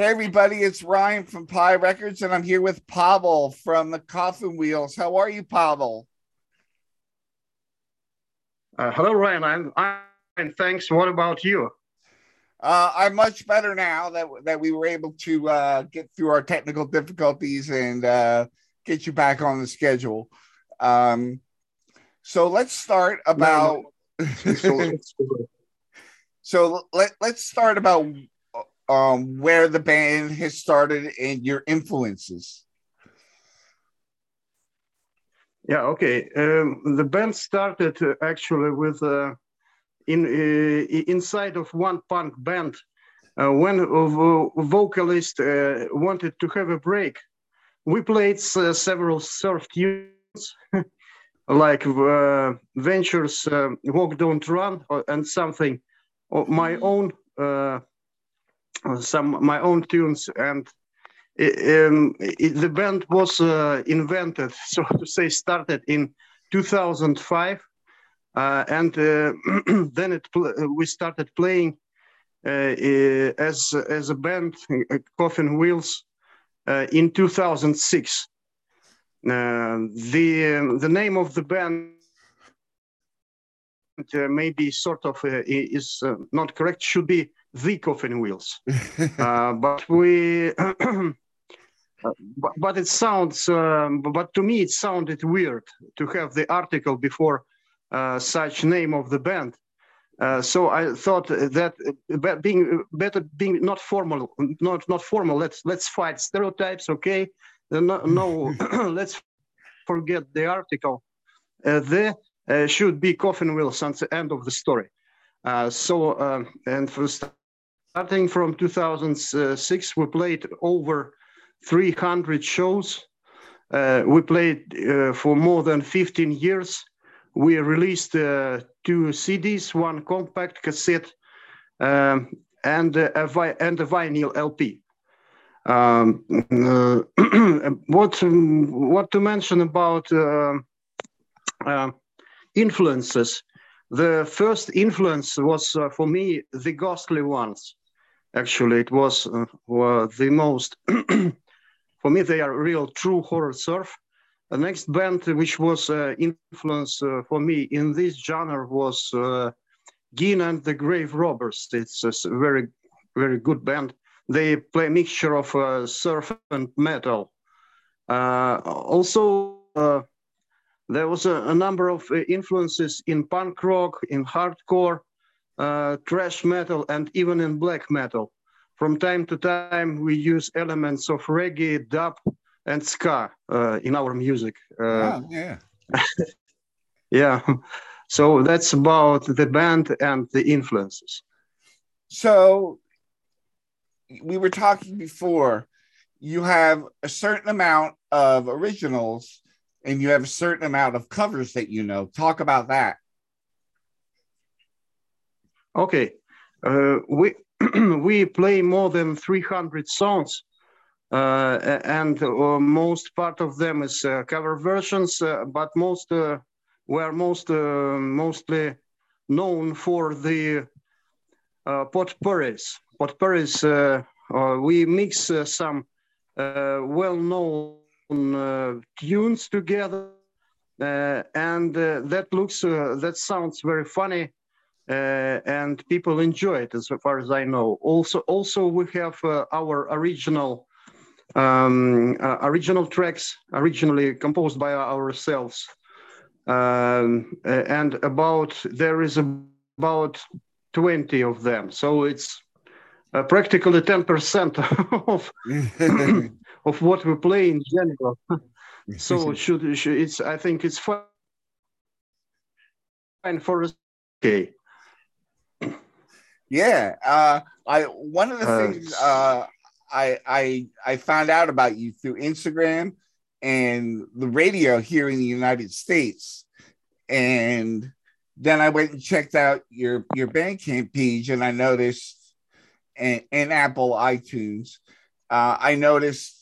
Hey, everybody, it's Ryan from Pie Records, and I'm here with Pavel from the Coffin Wheels. How are you, Pavel? Uh, hello, Ryan. I'm fine. Thanks. What about you? Uh, I'm much better now that that we were able to uh, get through our technical difficulties and uh, get you back on the schedule. Um, so let's start about. so let let's start about um, where the band has started and your influences. Yeah. Okay. Um, the band started uh, actually with. Uh, in uh, inside of one punk band uh, when a vocalist uh, wanted to have a break we played several surf tunes like ventures walk don't run and something my mm-hmm. own some my own tunes and um, it, the band was uh, invented so to say started in 2005 uh, and uh, then it we started playing uh, as as a band, Coffin Wheels, in 2006. the the name of the band uh, maybe sort of uh, is uh, not correct should be the coffin wheels but we but, but, it sounds um, but to me it sounded weird to have the article before uh, such name of the band. Uh, so I thought that uh, being better being not formal, not not formal. Let's let's fight stereotypes. Okay, no, no let's forget the article. Uh, there uh, should be coffin wheels at the end of the story. Uh, so um, and for starting from 2006, we played over 300 shows. we played for more than 15 years we released uh, two CDs, one compact cassette, um, and, uh, a and a vinyl LP. Um, uh, what what to mention about uh, uh, influences? The first influence was uh, for me the Ghastly Ones. Actually, it was the most. for me, they are real, true horror surf. The next band which was uh, influence uh, for me in this genre was uh, Gein and the Graverobbers. It's a very, very good band. They play a mixture of uh, surf and metal. Uh, also, uh, there was a, a, number of uh, influences in punk rock, in hardcore, thrash metal, and even in black metal. From time to time, we use elements of reggae, dub, and ska uh, in our music. Uh, oh, yeah. yeah. So that's about the band and the influences. So we were talking before. You have a certain amount of originals and you have a certain amount of covers that you know. Talk about that. Okay. Uh, we we play more than 300 songs uh, and uh, most part of them is uh, cover versions, but most were most mostly known for the potpourris. Potpourris, we mix some well-known tunes together uh, and uh, that looks uh, that sounds very funny and people enjoy it as far as i know. Also also we have our original um, uh, original tracks originally composed by ourselves. Um, and about there is about 20 of them. So it's uh, practically 10% of of what we play in general. So should, should it's i think it's fine for us. Okay yeah uh i one of the uh, things uh I I I found out about you through Instagram and the radio here in the United States, and then I went and checked out your your Bandcamp page, and I noticed, and, and Apple iTunes, uh, I noticed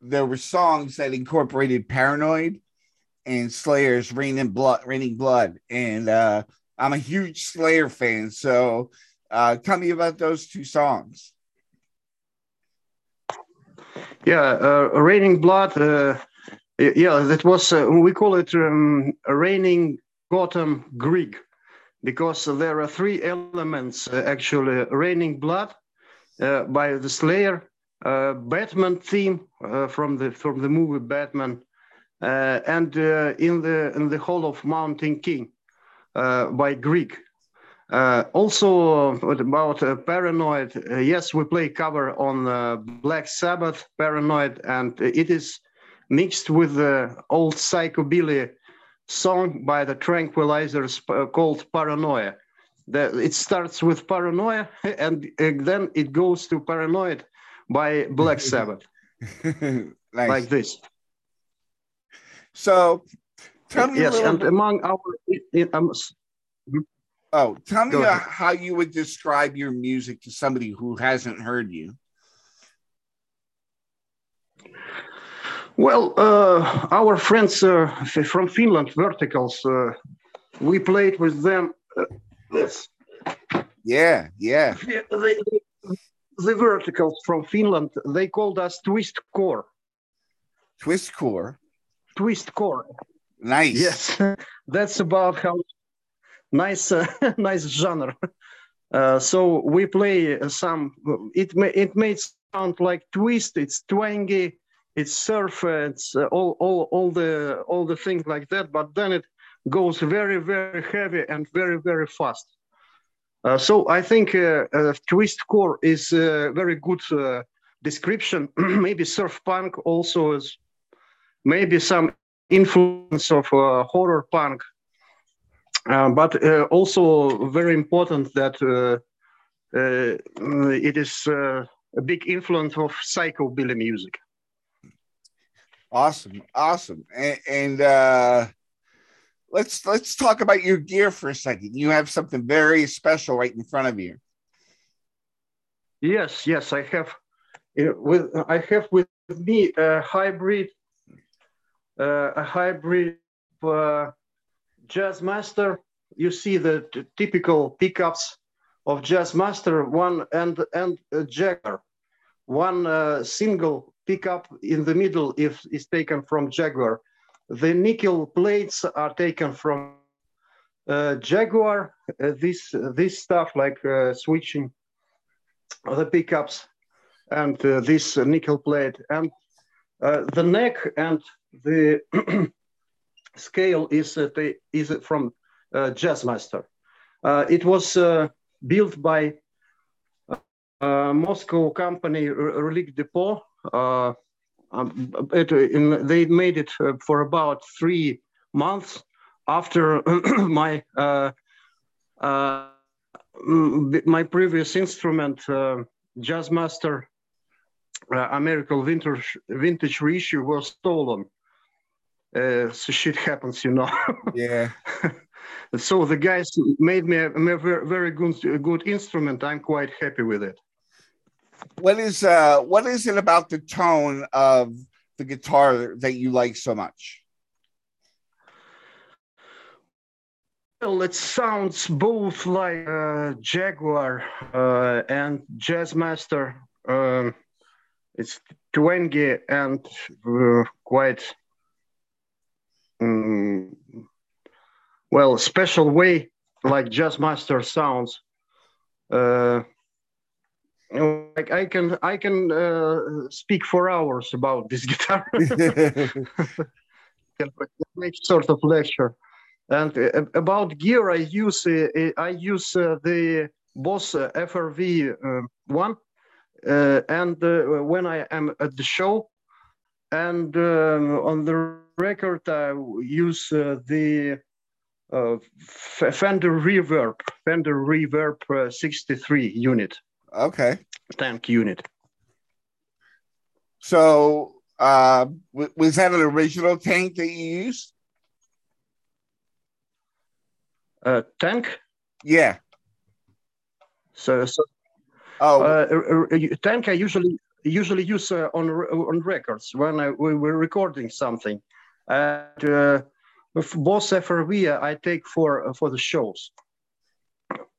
there were songs that incorporated Paranoid and Slayer's "Raining Blood," "Raining Blood," and uh, I'm a huge Slayer fan, so uh, tell me about those two songs. Yeah, uh, Raining Blood. Uh, yeah, that was uh, we call it um, Raining Gotham Grieg, because there are three elements uh, actually: Raining Blood uh, by the Slayer, uh, Batman theme from the from the movie Batman, and in the in the Hall of Mountain King by Grieg. Uh, also about uh, Paranoid, uh, yes, we play cover on uh, Black Sabbath Paranoid, and it is mixed with the old psychobilly song by the Tranquilizers uh, called Paranoia. The, it starts with Paranoia, and then it goes to Paranoid by Black Sabbath, nice. like this. So, tell me yes, and among our um, Oh, tell me how you would describe your music to somebody who hasn't heard you. Well, uh, our friends uh, from Finland, Verticals, uh, we played with them. Uh, this. Yeah, yeah. The, the, Verticals from Finland, they called us Twist Core. Twist Core? Twist Core. Nice. Yes, that's about how nice uh, nice genre. Uh, so we play some. It may it may sound like twist. It's twangy. It's surf. It's uh, all all all the all the things like that. But then it goes very very heavy and very very fast. Uh, so I think uh, uh, twist core is a very good description. maybe surf punk also is. Maybe some influence of horror punk uh, but uh, also very important that uh, it is a big influence of psychobilly music. Awesome, awesome, and, and uh, let's let's talk about your gear for a second. You have something very special right in front of you. Yes, yes, I have. With I have with me a hybrid, uh, a hybrid uh, Jazzmaster, you see the typical pickups of Jazzmaster, one and and Jaguar, one uh, single pickup in the middle if is taken from Jaguar. The nickel plates are taken from uh, Jaguar. Uh, this this stuff like uh, switching the pickups and uh, this nickel plate and uh, the neck and the scale is uh, is from uh, Jazzmaster. Uh, it was built by Moscow company Relic Depot. Um, it, in, they made it for about three months after my uh, uh, my previous instrument, uh, Jazzmaster American vintage, vintage reissue, was stolen uh, so shit happens, you know. yeah. so the guys made me a, a very, good, good instrument. I'm quite happy with it. What is uh, what is it about the tone of the guitar that you like so much? Well, it sounds both like uh, Jaguar uh, and Jazzmaster. Um, it's twangy and uh, quite um, well, special way like jazz master sounds. Uh, like I can I can uh, speak for hours about this guitar. make sort of lecture. And uh, about gear, I use uh, I use uh, the Boss FRV uh, one, and when I am at the show, and on the record, I use uh, the uh, Fender Reverb, Fender Reverb uh, 63 unit. Okay. Tank unit. So, uh, was that an original tank that you used? Uh, tank? Yeah. So, so oh, uh, tank I usually usually use uh, on on records when I, we were recording something and uh, Boss FRV I take for for the shows.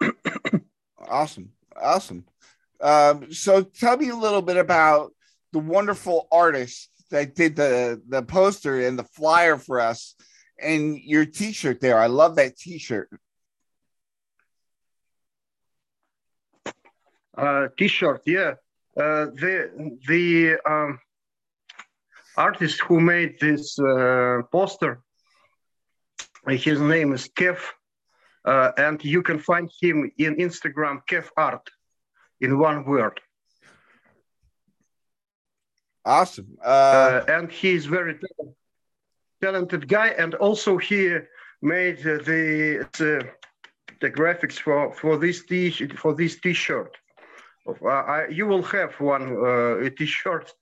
awesome, awesome. Um, so tell me a little bit about the wonderful artist that did the the poster and the flyer for us and your t-shirt there. I love that t-shirt. Uh, t-shirt, yeah. Uh, the the um, artist who made this uh, poster, his name is Kev, uh, and you can find him in Instagram, Kev Art, in one word. Awesome. Uh, uh, and he's very talented guy, and also he made the the, the graphics for for this t for this t-shirt. I, you will have one uh, t-shirt.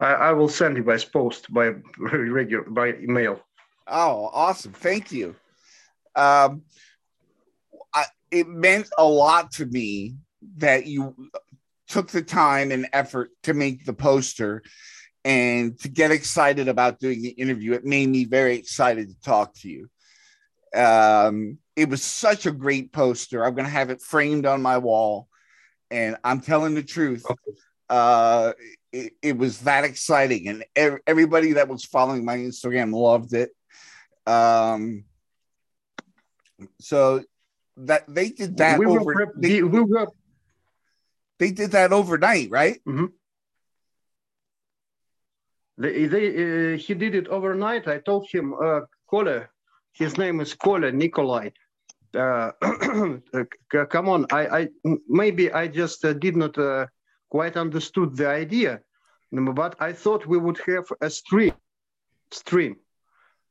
I, I, will send you by post by regular by email. Oh, awesome! Thank you. Um, I, it meant a lot to me that you took the time and effort to make the poster and to get excited about doing the interview. It made me very excited to talk to you. Um, it was such a great poster. I'm going to have it framed on my wall and I'm telling the truth. Okay. Uh, it, it, was that exciting, and ev- everybody that was following my Instagram loved it. Um, so that they did that we over. They, we they did that overnight, right? Mm-hmm. They, they uh, he did it overnight. I told him, uh, Kole, his name is Kole Nikolai uh, come on, I, I maybe I just uh, did not uh, quite understood the idea, but I thought we would have a stream, stream.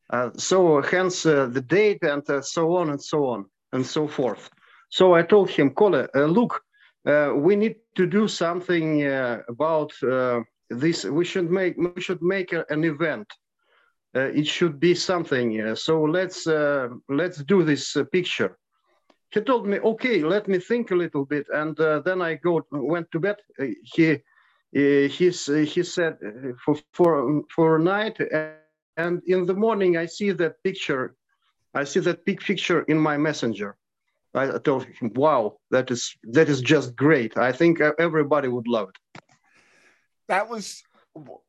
Uh, so hence uh, the date and uh, so on and so on and so forth. So I told him, Kole, look, we need to do something about this. We should make we should make an event uh, Uh, it should be something. Uh, so let's uh, let's do this uh, picture. He told me, okay, let me think a little bit, and uh, then I go went to bed. he he's, he said for for um, for a night, and in the morning I see that picture. I see that big picture in my messenger. I told him, "Wow, that is that is just great. I think everybody would love it." That was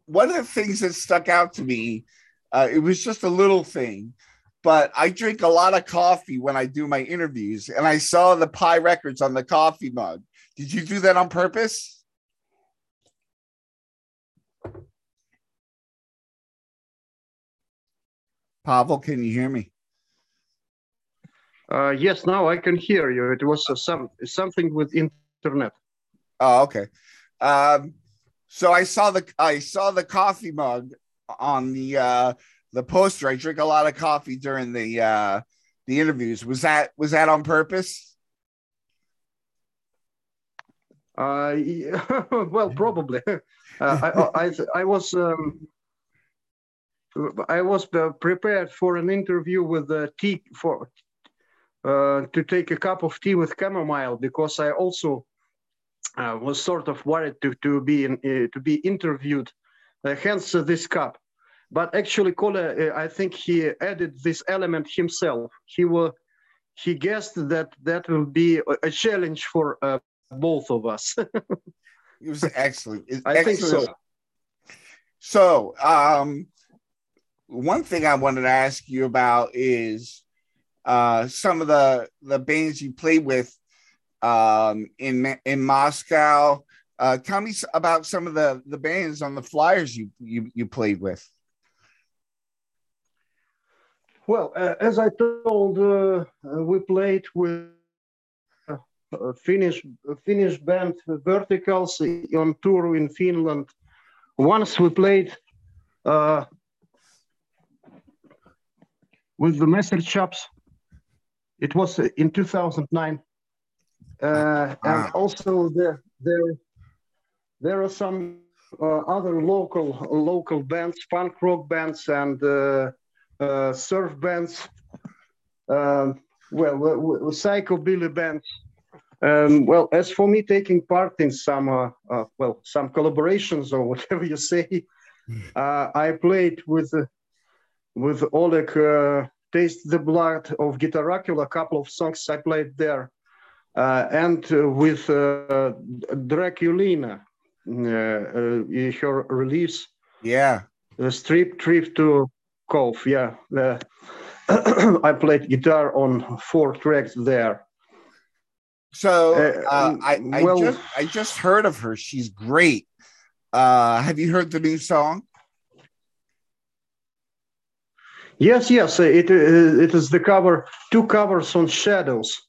one of the things that stuck out to me uh, it was just a little thing, but I drink a lot of coffee when I do my interviews, and I saw the Pie Records on the coffee mug. Did you do that on purpose? Pavel, can you hear me? Uh, yes, now I can hear you. It was uh, some something with internet. Oh, okay. Um, so I saw the I saw the coffee mug on the uh the poster. I drink a lot of coffee during the uh the interviews. Was that was that on purpose? Uh, yeah, well, probably. Uh, I, I, I was um, I was uh, prepared for an interview with uh, tea for uh, to take a cup of tea with chamomile because I also uh, was sort of worried to to be in, uh, to be interviewed. Uh, hence this cup. But actually, Kole, uh, I think he added this element himself. He will, he guessed that that will be a challenge for uh, both of us. it was excellent. I excellent. think so. So, um, one thing I wanted to ask you about is uh, some of the the bands you played with um, in in Moscow. Uh, tell me about some of the the bands on the flyers you you, you played with. Well, uh, as I told, uh, uh we played with a uh, Finnish Finnish band Verticals on tour in Finland. Once we played uh, with the Messer Chups. It was in 2009, uh, and also there there there are some uh, other local local bands, punk rock bands, and uh, uh, surf bands, um, well, psychobilly bands. Um, well, as for me, taking part in some, uh, uh, well, some collaborations or whatever you say, uh, I played with uh, with Oleg uh, "Taste the Blood" of Guitaracula. A couple of songs I played there, and with Draculina. her release. Yeah. The strip trip to Cove. Yeah. I played guitar on four tracks there. So uh, I, I, well, just, I just heard of her. She's great. Uh, have you heard the new song? Yes, yes. It it is the cover, two covers on Shadows,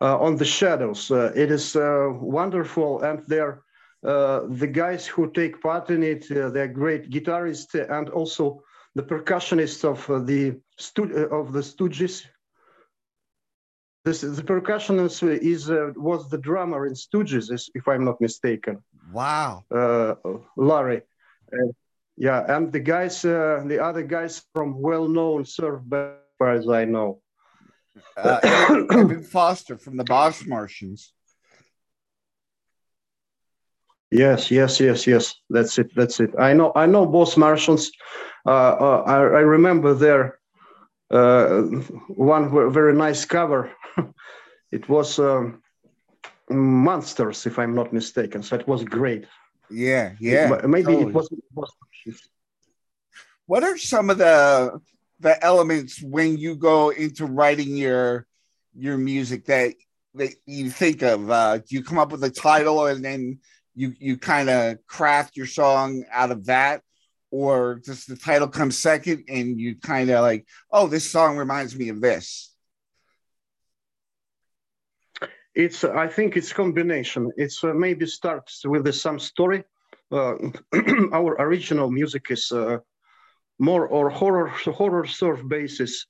uh, on the Shadows. Uh, it is uh, wonderful, and they're uh, the guys who take part in it. Uh, they're great guitarists and also the percussionists of uh, the stu- of the Stooges. This the percussionist is was the drummer in Stooges, if I'm not mistaken. Wow. Larry. Yeah, and the guys, uh, the other guys from well-known surf band, far as I know. Uh, Evan Foster from the Boss Martians. Yes, yes, yes, yes. That's it. That's it. I know. I know. Boss Martians. Uh, uh, I, I, remember there uh, one very nice cover. it was um, Monsters, if I'm not mistaken. So it was great. Yeah, yeah. Maybe totally. it was, it what are some of the the elements when you go into writing your your music that that you think of? Uh, do you come up with a title and then you you kind of craft your song out of that, or does the title come second and you kind of like, oh, this song reminds me of this? It's I think it's combination. It's uh, maybe starts with uh, some story. Uh, our original music is uh, more or horror horror surf basis.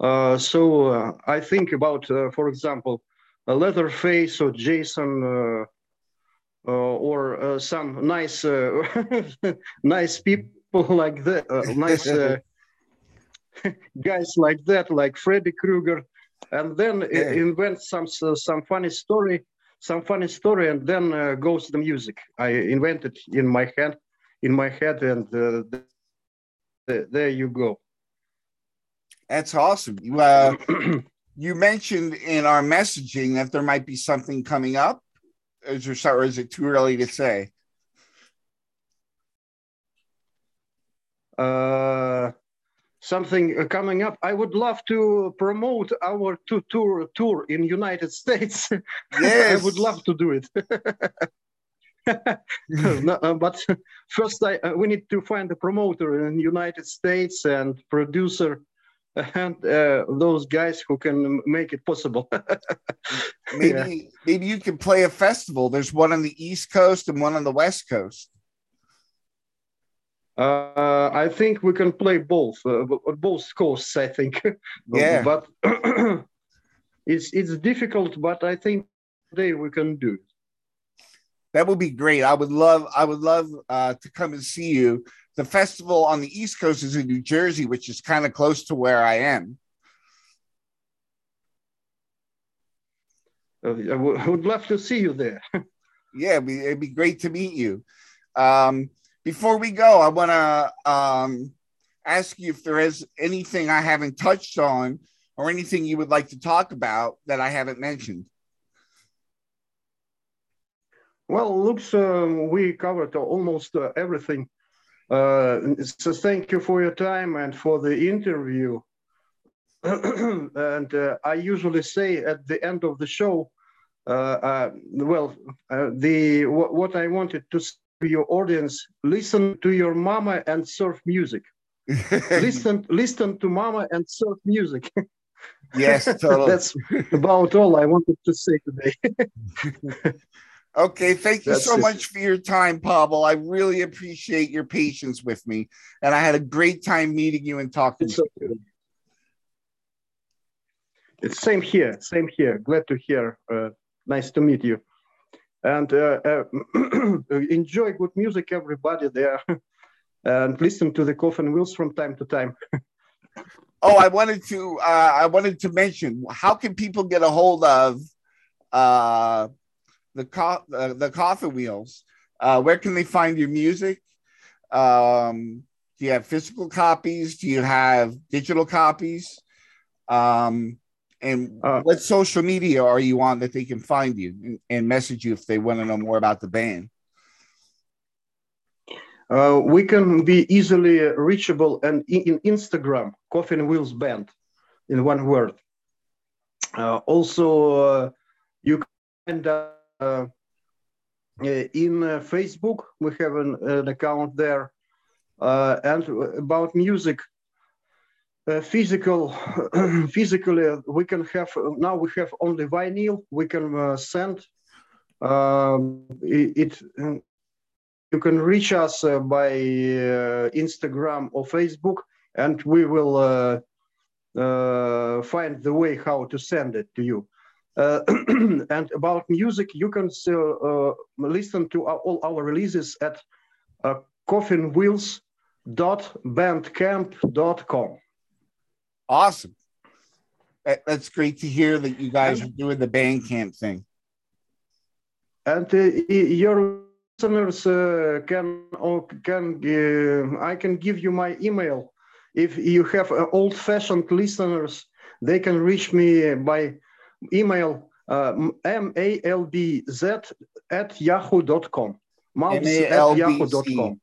Uh, so uh, I think about, uh, for example, a Leatherface or Jason uh, uh, or uh, some nice nice people like that, uh, nice uh, guys like that, like Freddy Krueger, and then yeah. invent some some funny story, some funny story, and then uh, goes the music. I invented in my head, in my head, and there you go. That's awesome. You, uh, you mentioned in our messaging that there might be something coming up. Is there, or is it too early to say? Something coming up. I would love to promote our two tour tour in United States. Yes. I would love to do it. no, uh, but first, I, uh, we need to find a promoter in United States and producer and uh, those guys who can make it possible. maybe yeah. maybe you can play a festival. There's one on the East Coast and one on the West Coast. Uh, I think we can play both, uh, both coasts. I think. Yeah. but it's it's difficult, but I think today we can do it that would be great. I would love, I would love uh, to come and see you. The festival on the East Coast is in New Jersey, which is kind of close to where I am. Uh, I would love to see you there. yeah, it'd be, it'd be, great to meet you. Um, before we go, I want to um, ask you if there is anything I haven't touched on or anything you would like to talk about that I haven't mentioned. Well, looks uh, we covered almost uh, everything. Uh, so thank you for your time and for the interview. and uh, I usually say at the end of the show, uh, uh, well, the what I wanted to your audience: listen to your mama and surf music. listen, listen to mama and surf music. yes, totally. That's about all I wanted to say today. Okay, thank you That's so just... much for your time, Pavel. I really appreciate your patience with me, and I had a great time meeting you and talking it's to you. It's same here, same here. Glad to hear. Uh, nice to meet you, and uh, uh, enjoy good music, everybody there, and listen to the Coffin Wheels from time to time. oh, I wanted to. Uh, I wanted to mention. How can people get a hold of? Uh, the co- the coffin wheels. Uh, where can they find your music? Um, do you have physical copies? Do you have digital copies? Um, and uh, what social media are you on that they can find you and, and message you if they want to know more about the band? Uh, we can be easily reachable and in, in Instagram, Coffin Wheels Band, in one word. Uh, also, uh, you can uh, in Facebook, we have an, an account there. and about music, uh, physical physically we can have now we have only vinyl we can uh, send. Um, it, it, you can reach us uh, by uh, instagram or facebook and we will uh, uh, find the way how to send it to you. And about music you can still listen to our, all our releases at uh, coffinwheels.bandcamp.com Awesome. That's great to hear that you guys are doing the band camp thing. And uh, your listeners uh, can or can uh, I can give you my email. If you have uh, old-fashioned listeners, they can reach me by email uh, malbz at yahoo.com. Malbz at yahoo.com.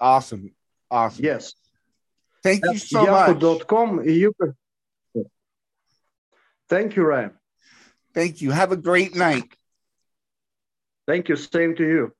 Awesome. Awesome. Yes. Thank you so yahoo.com. much. You can... Thank you, Ryan. Thank you. Have a great night. Thank you. Same to you.